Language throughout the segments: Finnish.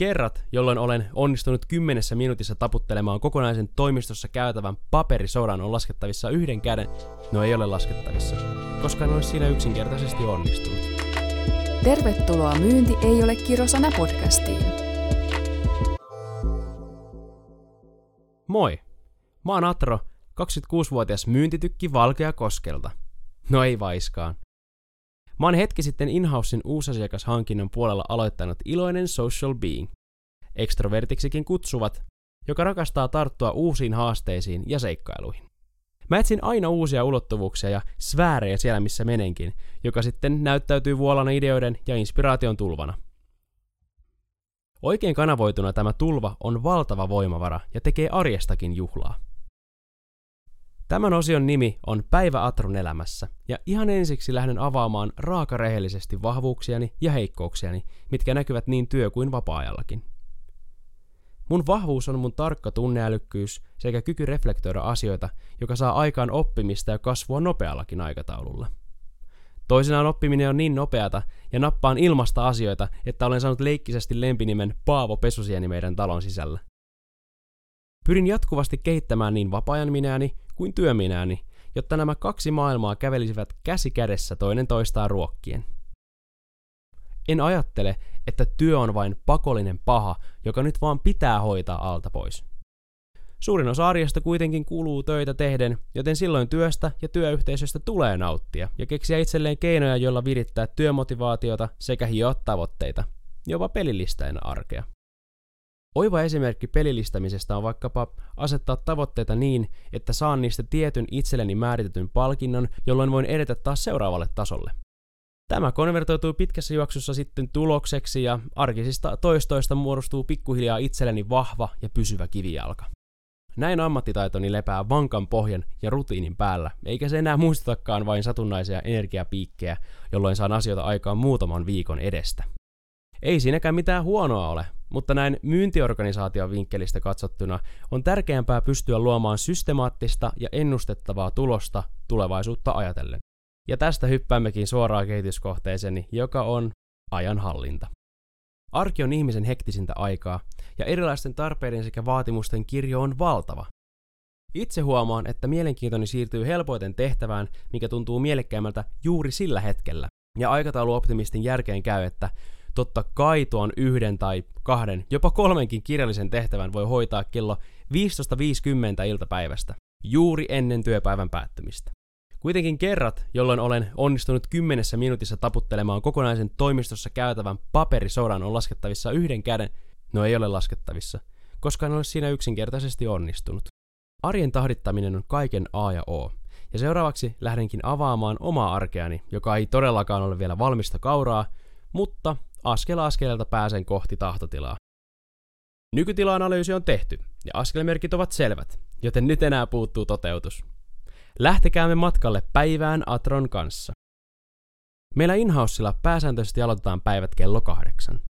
Kerrat, jolloin olen onnistunut kymmenessä minuutissa taputtelemaan kokonaisen toimistossa käytävän paperisodan on laskettavissa yhden käden, no ei ole laskettavissa, koska en ole siinä yksinkertaisesti onnistunut. Tervetuloa Myynti ei ole kirosana podcastiin. Moi! Mä oon Atro, 26-vuotias myyntitykki Valkea Koskelta. No ei vaiskaan. Mä oon hetki sitten Inhousein uusasiakashankinnan puolella aloittanut iloinen social being. Extrovertiksikin kutsuvat, joka rakastaa tarttua uusiin haasteisiin ja seikkailuihin. Mä etsin aina uusia ulottuvuuksia ja sfäärejä siellä missä menenkin, joka sitten näyttäytyy vuolana ideoiden ja inspiraation tulvana. Oikein kanavoituna tämä tulva on valtava voimavara ja tekee arjestakin juhlaa. Tämän osion nimi on Päivä Atrun elämässä, ja ihan ensiksi lähden avaamaan raakarehellisesti vahvuuksiani ja heikkouksiani, mitkä näkyvät niin työ- kuin vapaa-ajallakin. Mun vahvuus on mun tarkka tunneälykkyys sekä kyky reflektoida asioita, joka saa aikaan oppimista ja kasvua nopeallakin aikataululla. Toisinaan oppiminen on niin nopeata ja nappaan ilmasta asioita, että olen saanut leikkisesti lempinimen Paavo Pesusieni meidän talon sisällä. Pyrin jatkuvasti kehittämään niin vapaa-ajan minääni kuin työminääni, jotta nämä kaksi maailmaa kävelisivät käsi kädessä toinen toistaan ruokkien. En ajattele, että työ on vain pakollinen paha, joka nyt vaan pitää hoitaa alta pois. Suurin osa arjesta kuitenkin kuuluu töitä tehden, joten silloin työstä ja työyhteisöstä tulee nauttia ja keksiä itselleen keinoja, joilla virittää työmotivaatiota sekä hioa tavoitteita, jopa pelillistäen arkea. Oiva esimerkki pelillistämisestä on vaikkapa asettaa tavoitteita niin, että saan niistä tietyn itselleni määritetyn palkinnon, jolloin voin edetä taas seuraavalle tasolle. Tämä konvertoituu pitkässä juoksussa sitten tulokseksi ja arkisista toistoista muodostuu pikkuhiljaa itselleni vahva ja pysyvä kivijalka. Näin ammattitaitoni lepää vankan pohjan ja rutiinin päällä, eikä se enää muistutakaan vain satunnaisia energiapiikkejä, jolloin saan asioita aikaan muutaman viikon edestä. Ei siinäkään mitään huonoa ole, mutta näin myyntiorganisaation vinkkelistä katsottuna on tärkeämpää pystyä luomaan systemaattista ja ennustettavaa tulosta tulevaisuutta ajatellen. Ja tästä hyppäämmekin suoraan kehityskohteeseeni, joka on ajanhallinta. Arki on ihmisen hektisintä aikaa, ja erilaisten tarpeiden sekä vaatimusten kirjo on valtava. Itse huomaan, että mielenkiintoni siirtyy helpoiten tehtävään, mikä tuntuu mielekkäimmältä juuri sillä hetkellä. Ja aikatauluoptimistin järkeen käy, että totta kai tuon yhden tai kahden, jopa kolmenkin kirjallisen tehtävän voi hoitaa kello 15.50 iltapäivästä, juuri ennen työpäivän päättymistä. Kuitenkin kerrat, jolloin olen onnistunut kymmenessä minuutissa taputtelemaan kokonaisen toimistossa käytävän paperisodan on laskettavissa yhden käden, no ei ole laskettavissa, koska en ole siinä yksinkertaisesti onnistunut. Arjen tahdittaminen on kaiken A ja O, ja seuraavaksi lähdenkin avaamaan omaa arkeani, joka ei todellakaan ole vielä valmista kauraa, mutta askel askeleelta pääsen kohti tahtotilaa. Nykytila-analyysi on tehty, ja askelmerkit ovat selvät, joten nyt enää puuttuu toteutus. Lähtekäämme matkalle päivään Atron kanssa. Meillä Inhausilla pääsääntöisesti aloitetaan päivät kello kahdeksan.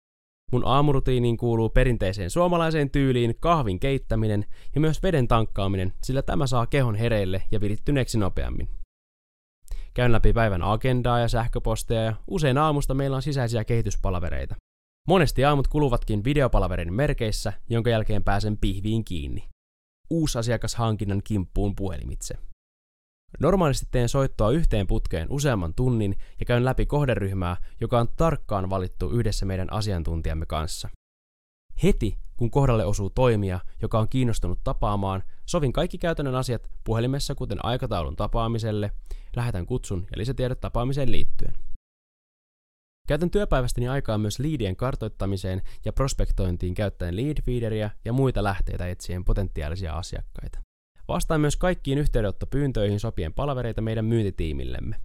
Mun aamurutiiniin kuuluu perinteiseen suomalaiseen tyyliin kahvin keittäminen ja myös veden tankkaaminen, sillä tämä saa kehon hereille ja virittyneeksi nopeammin. Käyn läpi päivän agendaa ja sähköposteja ja usein aamusta meillä on sisäisiä kehityspalavereita. Monesti aamut kuluvatkin videopalaverin merkeissä, jonka jälkeen pääsen pihviin kiinni. Uusasiakashankinnan kimppuun puhelimitse. Normaalisti teen soittoa yhteen putkeen useamman tunnin ja käyn läpi kohderyhmää, joka on tarkkaan valittu yhdessä meidän asiantuntijamme kanssa. Heti, kun kohdalle osuu toimija, joka on kiinnostunut tapaamaan, sovin kaikki käytännön asiat puhelimessa kuten aikataulun tapaamiselle, lähetän kutsun ja lisätiedot tapaamiseen liittyen. Käytän työpäivästäni aikaa myös liidien kartoittamiseen ja prospektointiin käyttäen lead ja muita lähteitä etsien potentiaalisia asiakkaita. Vastaan myös kaikkiin yhteydenottopyyntöihin sopien palavereita meidän myyntitiimillemme.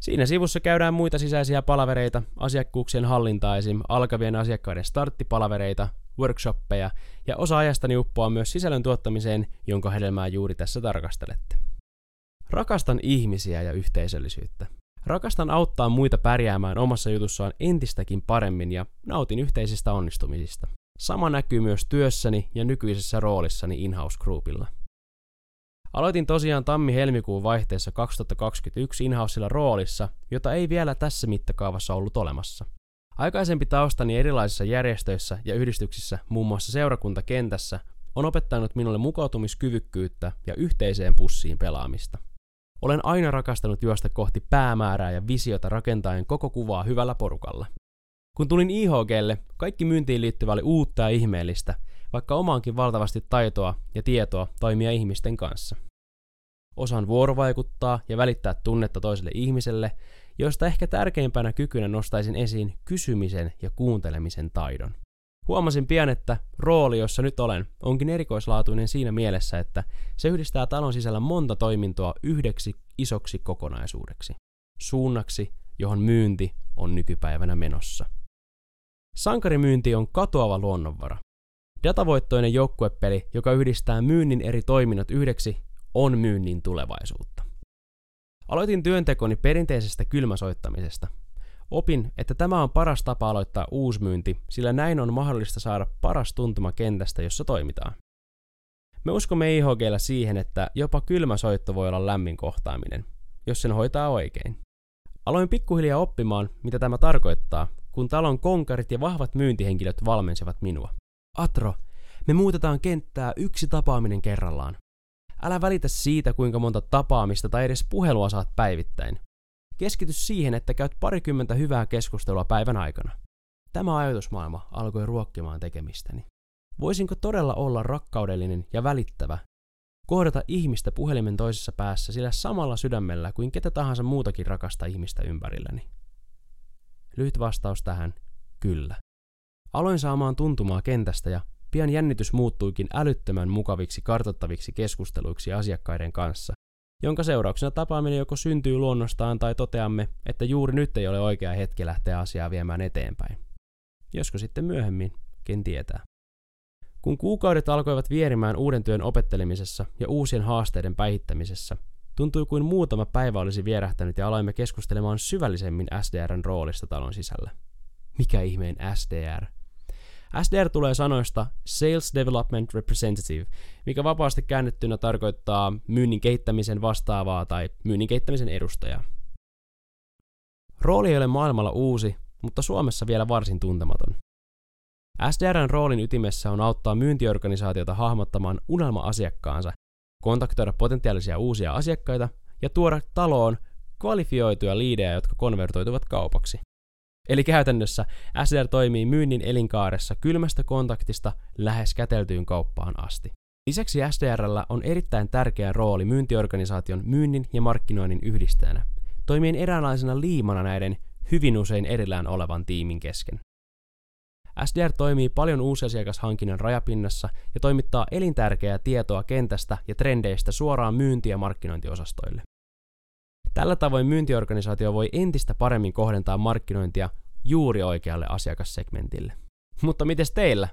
Siinä sivussa käydään muita sisäisiä palavereita, asiakkuuksien hallintaa esim. alkavien asiakkaiden starttipalavereita, workshoppeja ja osa ajastani uppoaa myös sisällön tuottamiseen, jonka hedelmää juuri tässä tarkastelette. Rakastan ihmisiä ja yhteisöllisyyttä. Rakastan auttaa muita pärjäämään omassa jutussaan entistäkin paremmin ja nautin yhteisistä onnistumisista. Sama näkyy myös työssäni ja nykyisessä roolissani Inhouse Groupilla. Aloitin tosiaan tammi-helmikuun vaihteessa 2021 Inhousella roolissa, jota ei vielä tässä mittakaavassa ollut olemassa. Aikaisempi taustani erilaisissa järjestöissä ja yhdistyksissä, muun muassa seurakuntakentässä, on opettanut minulle mukautumiskyvykkyyttä ja yhteiseen pussiin pelaamista. Olen aina rakastanut juosta kohti päämäärää ja visiota rakentaen koko kuvaa hyvällä porukalla. Kun tulin IHGlle, kaikki myyntiin liittyvä oli uutta ja ihmeellistä, vaikka omaankin valtavasti taitoa ja tietoa toimia ihmisten kanssa. Osaan vuorovaikuttaa ja välittää tunnetta toiselle ihmiselle, joista ehkä tärkeimpänä kykynä nostaisin esiin kysymisen ja kuuntelemisen taidon. Huomasin pian, että rooli, jossa nyt olen, onkin erikoislaatuinen siinä mielessä, että se yhdistää talon sisällä monta toimintoa yhdeksi isoksi kokonaisuudeksi. Suunnaksi, johon myynti on nykypäivänä menossa. Sankarimyynti on katoava luonnonvara. Datavoittoinen joukkuepeli, joka yhdistää myynnin eri toiminnot yhdeksi, on myynnin tulevaisuutta. Aloitin työntekoni perinteisestä kylmäsoittamisesta. Opin, että tämä on paras tapa aloittaa uusmyynti, sillä näin on mahdollista saada paras tuntuma kentästä, jossa toimitaan. Me uskomme IHGllä siihen, että jopa kylmä soitto voi olla lämmin kohtaaminen, jos sen hoitaa oikein. Aloin pikkuhiljaa oppimaan, mitä tämä tarkoittaa, kun talon konkarit ja vahvat myyntihenkilöt valmensivat minua. Atro, me muutetaan kenttää yksi tapaaminen kerrallaan. Älä välitä siitä, kuinka monta tapaamista tai edes puhelua saat päivittäin. Keskity siihen, että käyt parikymmentä hyvää keskustelua päivän aikana. Tämä ajatusmaailma alkoi ruokkimaan tekemistäni. Voisinko todella olla rakkaudellinen ja välittävä, kohdata ihmistä puhelimen toisessa päässä sillä samalla sydämellä kuin ketä tahansa muutakin rakasta ihmistä ympärilläni? Lyhyt vastaus tähän, kyllä. Aloin saamaan tuntumaa kentästä ja pian jännitys muuttuikin älyttömän mukaviksi kartottaviksi keskusteluiksi asiakkaiden kanssa, jonka seurauksena tapaaminen joko syntyy luonnostaan tai toteamme, että juuri nyt ei ole oikea hetki lähteä asiaa viemään eteenpäin. Josko sitten myöhemmin, ken tietää. Kun kuukaudet alkoivat vierimään uuden työn opettelemisessa ja uusien haasteiden päihittämisessä, tuntui kuin muutama päivä olisi vierähtänyt ja aloimme keskustelemaan syvällisemmin SDRn roolista talon sisällä. Mikä ihmeen SDR? SDR tulee sanoista Sales Development Representative, mikä vapaasti käännettynä tarkoittaa myynnin kehittämisen vastaavaa tai myynnin kehittämisen edustajaa. Rooli ei ole maailmalla uusi, mutta Suomessa vielä varsin tuntematon. SDRn roolin ytimessä on auttaa myyntiorganisaatiota hahmottamaan unelma-asiakkaansa, kontaktoida potentiaalisia uusia asiakkaita ja tuoda taloon kvalifioituja liidejä, jotka konvertoituvat kaupaksi. Eli käytännössä SDR toimii myynnin elinkaaressa kylmästä kontaktista lähes käteltyyn kauppaan asti. Lisäksi SDRllä on erittäin tärkeä rooli myyntiorganisaation myynnin ja markkinoinnin yhdistäjänä, toimien eräänlaisena liimana näiden hyvin usein erillään olevan tiimin kesken. SDR toimii paljon uusiasiakashankinnan rajapinnassa ja toimittaa elintärkeää tietoa kentästä ja trendeistä suoraan myynti- ja markkinointiosastoille. Tällä tavoin myyntiorganisaatio voi entistä paremmin kohdentaa markkinointia juuri oikealle asiakassegmentille. Mutta mites teillä?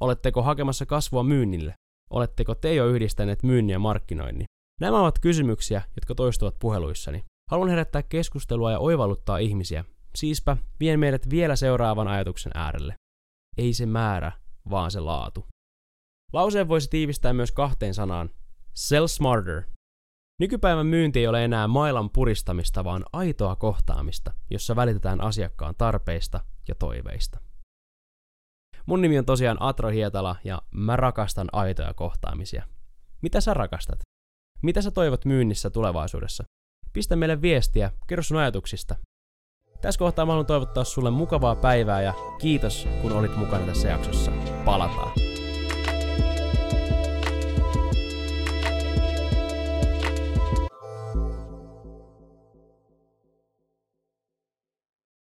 Oletteko hakemassa kasvua myynnille? Oletteko te jo yhdistäneet myynnin ja markkinoinnin? Nämä ovat kysymyksiä, jotka toistuvat puheluissani. Haluan herättää keskustelua ja oivalluttaa ihmisiä. Siispä vien meidät vielä seuraavan ajatuksen äärelle. Ei se määrä, vaan se laatu. Lauseen voisi tiivistää myös kahteen sanaan. Sell smarter, Nykypäivän myynti ei ole enää mailan puristamista, vaan aitoa kohtaamista, jossa välitetään asiakkaan tarpeista ja toiveista. Mun nimi on tosiaan Atro Hietala ja mä rakastan aitoja kohtaamisia. Mitä sä rakastat? Mitä sä toivot myynnissä tulevaisuudessa? Pistä meille viestiä, kerro sun ajatuksista. Tässä kohtaa mä haluan toivottaa sulle mukavaa päivää ja kiitos kun olit mukana tässä jaksossa. Palataan!